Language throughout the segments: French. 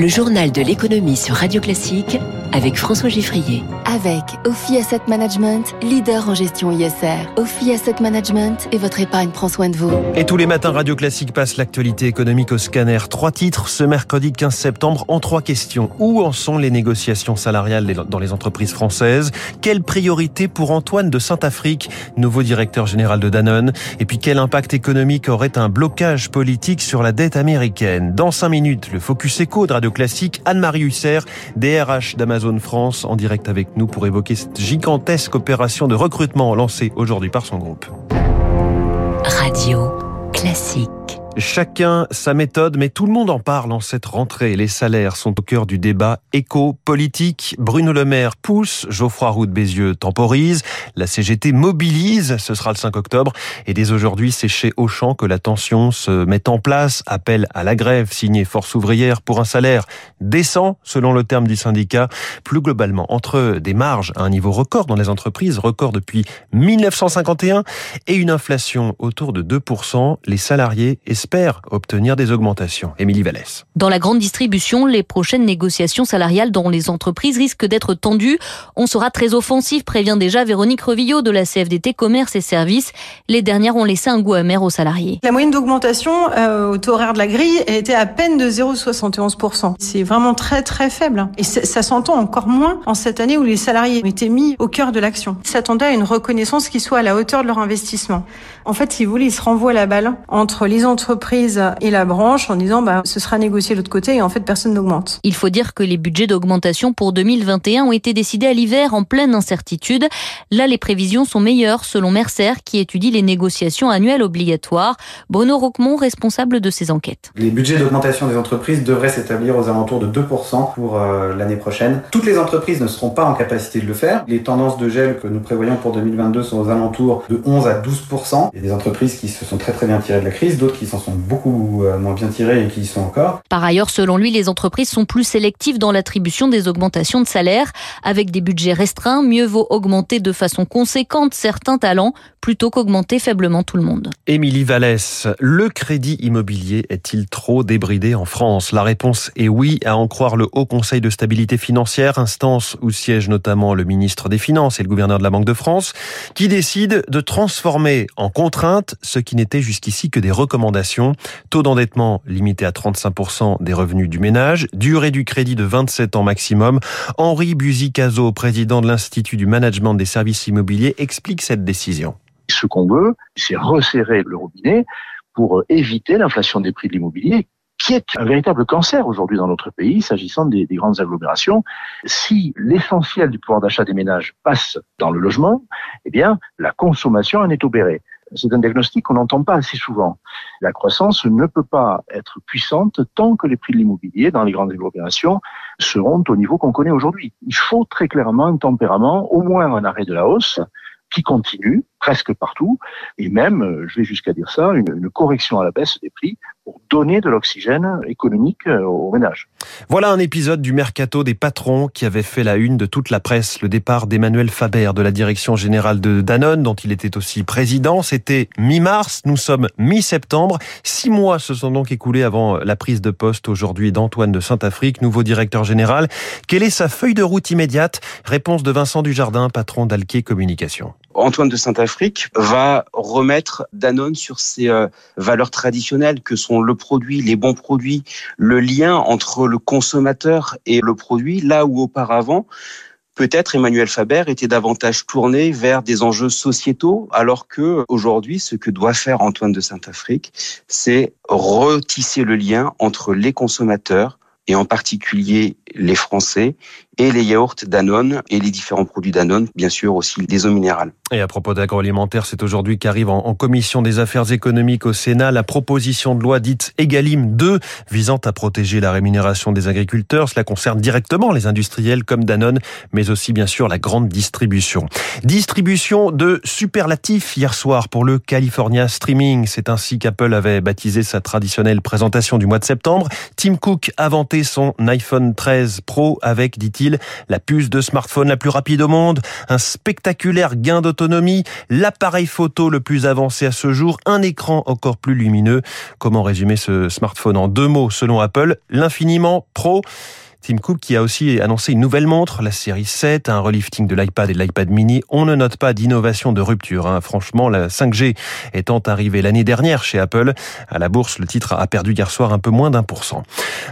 Le journal de l'économie sur Radio Classique avec François Giffrier. Avec Ophi Asset Management, leader en gestion ISR. Ophi Asset Management et votre épargne prend soin de vous. Et tous les matins, Radio Classique passe l'actualité économique au scanner. Trois titres ce mercredi 15 septembre en trois questions. Où en sont les négociations salariales dans les entreprises françaises? Quelle priorité pour Antoine de Saint-Afrique, nouveau directeur général de Danone Et puis quel impact économique aurait un blocage politique sur la dette américaine? Dans cinq minutes, le Focus Echo de Radio Classique, Anne-Marie Husser, DRH d'Amazon France, en direct avec nous pour évoquer cette gigantesque opération de recrutement lancée aujourd'hui par son groupe. Radio Classique. Chacun sa méthode, mais tout le monde en parle en cette rentrée. Les salaires sont au cœur du débat éco-politique. Bruno Le Maire pousse, Geoffroy Roux de Bézieux temporise, la CGT mobilise, ce sera le 5 octobre. Et dès aujourd'hui, c'est chez Auchan que la tension se met en place. Appel à la grève signé Force ouvrière pour un salaire décent, selon le terme du syndicat. Plus globalement, entre des marges à un niveau record dans les entreprises, record depuis 1951, et une inflation autour de 2%, les salariés espère obtenir des augmentations. Émilie Vallès. Dans la grande distribution, les prochaines négociations salariales dans les entreprises risquent d'être tendues. On sera très offensif, prévient déjà Véronique Revillot de la CFDT Commerce et Services. Les dernières ont laissé un goût amer aux salariés. La moyenne d'augmentation euh, au taux horaire de la grille était à peine de 0,71%. C'est vraiment très très faible. Et ça s'entend encore moins en cette année où les salariés ont été mis au cœur de l'action. Ils s'attendaient à une reconnaissance qui soit à la hauteur de leur investissement. En fait, si vous voulez, ils se renvoient la balle entre les entreprises entreprise et la branche en disant bah, ce sera négocié de l'autre côté et en fait personne n'augmente. Il faut dire que les budgets d'augmentation pour 2021 ont été décidés à l'hiver en pleine incertitude. Là, les prévisions sont meilleures selon Mercer qui étudie les négociations annuelles obligatoires. Bruno Roquemont, responsable de ces enquêtes. Les budgets d'augmentation des entreprises devraient s'établir aux alentours de 2% pour euh, l'année prochaine. Toutes les entreprises ne seront pas en capacité de le faire. Les tendances de gel que nous prévoyons pour 2022 sont aux alentours de 11 à 12%. Il y a des entreprises qui se sont très très bien tirées de la crise, d'autres qui s'en sont beaucoup euh, moins bien tirés et qui y sont encore. Par ailleurs, selon lui, les entreprises sont plus sélectives dans l'attribution des augmentations de salaire. Avec des budgets restreints, mieux vaut augmenter de façon conséquente certains talents plutôt qu'augmenter faiblement tout le monde. Émilie Vallès, le crédit immobilier est-il trop débridé en France? La réponse est oui, à en croire le Haut Conseil de stabilité financière, instance où siège notamment le ministre des Finances et le gouverneur de la Banque de France, qui décide de transformer en contrainte ce qui n'était jusqu'ici que des recommandations. Taux d'endettement limité à 35% des revenus du ménage, durée du crédit de 27 ans maximum. Henri Buzicazo, président de l'Institut du management des services immobiliers, explique cette décision. Ce qu'on veut, c'est resserrer le robinet pour éviter l'inflation des prix de l'immobilier qui est un véritable cancer aujourd'hui dans notre pays, s'agissant des, des, grandes agglomérations. Si l'essentiel du pouvoir d'achat des ménages passe dans le logement, eh bien, la consommation en est obérée. C'est un diagnostic qu'on n'entend pas assez souvent. La croissance ne peut pas être puissante tant que les prix de l'immobilier dans les grandes agglomérations seront au niveau qu'on connaît aujourd'hui. Il faut très clairement un tempérament, au moins un arrêt de la hausse, qui continue presque partout, et même, je vais jusqu'à dire ça, une, correction à la baisse des prix pour donner de l'oxygène économique euh, aux ménages. Voilà un épisode du mercato des patrons qui avait fait la une de toute la presse, le départ d'Emmanuel Faber de la direction générale de Danone, dont il était aussi président. C'était mi-mars, nous sommes mi-septembre. Six mois se sont donc écoulés avant la prise de poste aujourd'hui d'Antoine de Saint-Afrique, nouveau directeur général. Quelle est sa feuille de route immédiate? Réponse de Vincent Dujardin, patron d'Alquier Communication. Antoine de Saint-Afrique va remettre Danone sur ses euh, valeurs traditionnelles que sont le produit, les bons produits, le lien entre le consommateur et le produit, là où auparavant, peut-être Emmanuel Faber était davantage tourné vers des enjeux sociétaux, alors que aujourd'hui, ce que doit faire Antoine de Saint-Afrique, c'est retisser le lien entre les consommateurs et en particulier les Français et les yaourts Danone et les différents produits Danone, bien sûr aussi des eaux minérales. Et à propos d'agroalimentaire, c'est aujourd'hui qu'arrive en, commission des affaires économiques au Sénat la proposition de loi dite Egalim 2 visant à protéger la rémunération des agriculteurs. Cela concerne directement les industriels comme Danone, mais aussi bien sûr la grande distribution. Distribution de superlatifs hier soir pour le California Streaming. C'est ainsi qu'Apple avait baptisé sa traditionnelle présentation du mois de septembre. Tim Cook a vanté son iPhone 13 Pro avec, la puce de smartphone la plus rapide au monde, un spectaculaire gain d'autonomie, l'appareil photo le plus avancé à ce jour, un écran encore plus lumineux. Comment résumer ce smartphone en deux mots selon Apple? L'infiniment Pro. Tim Cook qui a aussi annoncé une nouvelle montre, la série 7, un relifting de l'iPad et de l'iPad mini. On ne note pas d'innovation de rupture. Hein. Franchement, la 5G étant arrivée l'année dernière chez Apple, à la bourse, le titre a perdu hier soir un peu moins d'un pour cent.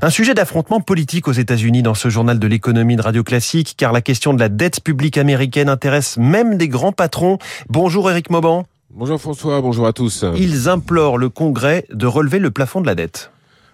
Un sujet d'affrontement politique aux États-Unis dans ce journal de l'économie de Radio Classique, car la question de la dette publique américaine intéresse même des grands patrons. Bonjour Eric Mauban. Bonjour François, bonjour à tous. Ils implorent le Congrès de relever le plafond de la dette.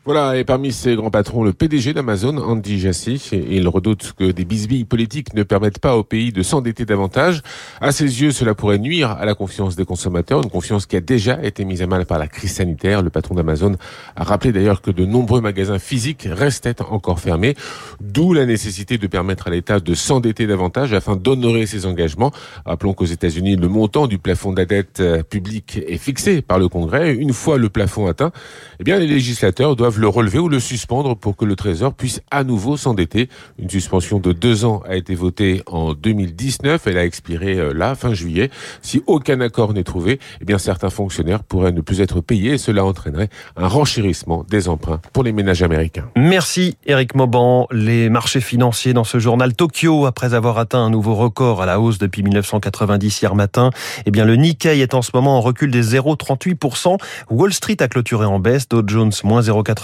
Voilà, et parmi ces grands patrons, le PDG d'Amazon, Andy Jassy, il redoute que des bisbilles politiques ne permettent pas au pays de s'endetter davantage. À ses yeux, cela pourrait nuire à la confiance des consommateurs, une confiance qui a déjà été mise à mal par la crise sanitaire. Le patron d'Amazon a rappelé d'ailleurs que de nombreux magasins physiques restaient encore fermés, d'où la nécessité de permettre à l'État de s'endetter davantage afin d'honorer ses engagements. Rappelons qu'aux États-Unis, le montant du plafond de la dette publique est fixé par le Congrès. Une fois le plafond atteint, eh bien, les législateurs doivent le relever ou le suspendre pour que le Trésor puisse à nouveau s'endetter. Une suspension de deux ans a été votée en 2019. Elle a expiré euh, là, fin juillet. Si aucun accord n'est trouvé, eh bien certains fonctionnaires pourraient ne plus être payés et cela entraînerait un renchérissement des emprunts pour les ménages américains. Merci Eric Mauban. Les marchés financiers dans ce journal Tokyo, après avoir atteint un nouveau record à la hausse depuis 1990 hier matin, eh bien le Nikkei est en ce moment en recul des 0,38%. Wall Street a clôturé en baisse, Dow Jones moins 0,80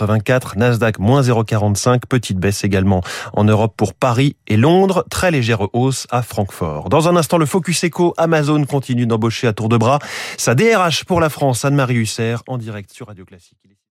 Nasdaq moins 0,45, petite baisse également en Europe pour Paris et Londres, très légère hausse à Francfort. Dans un instant, le Focus Eco, Amazon continue d'embaucher à tour de bras sa DRH pour la France, Anne-Marie Husser, en direct sur Radio Classique.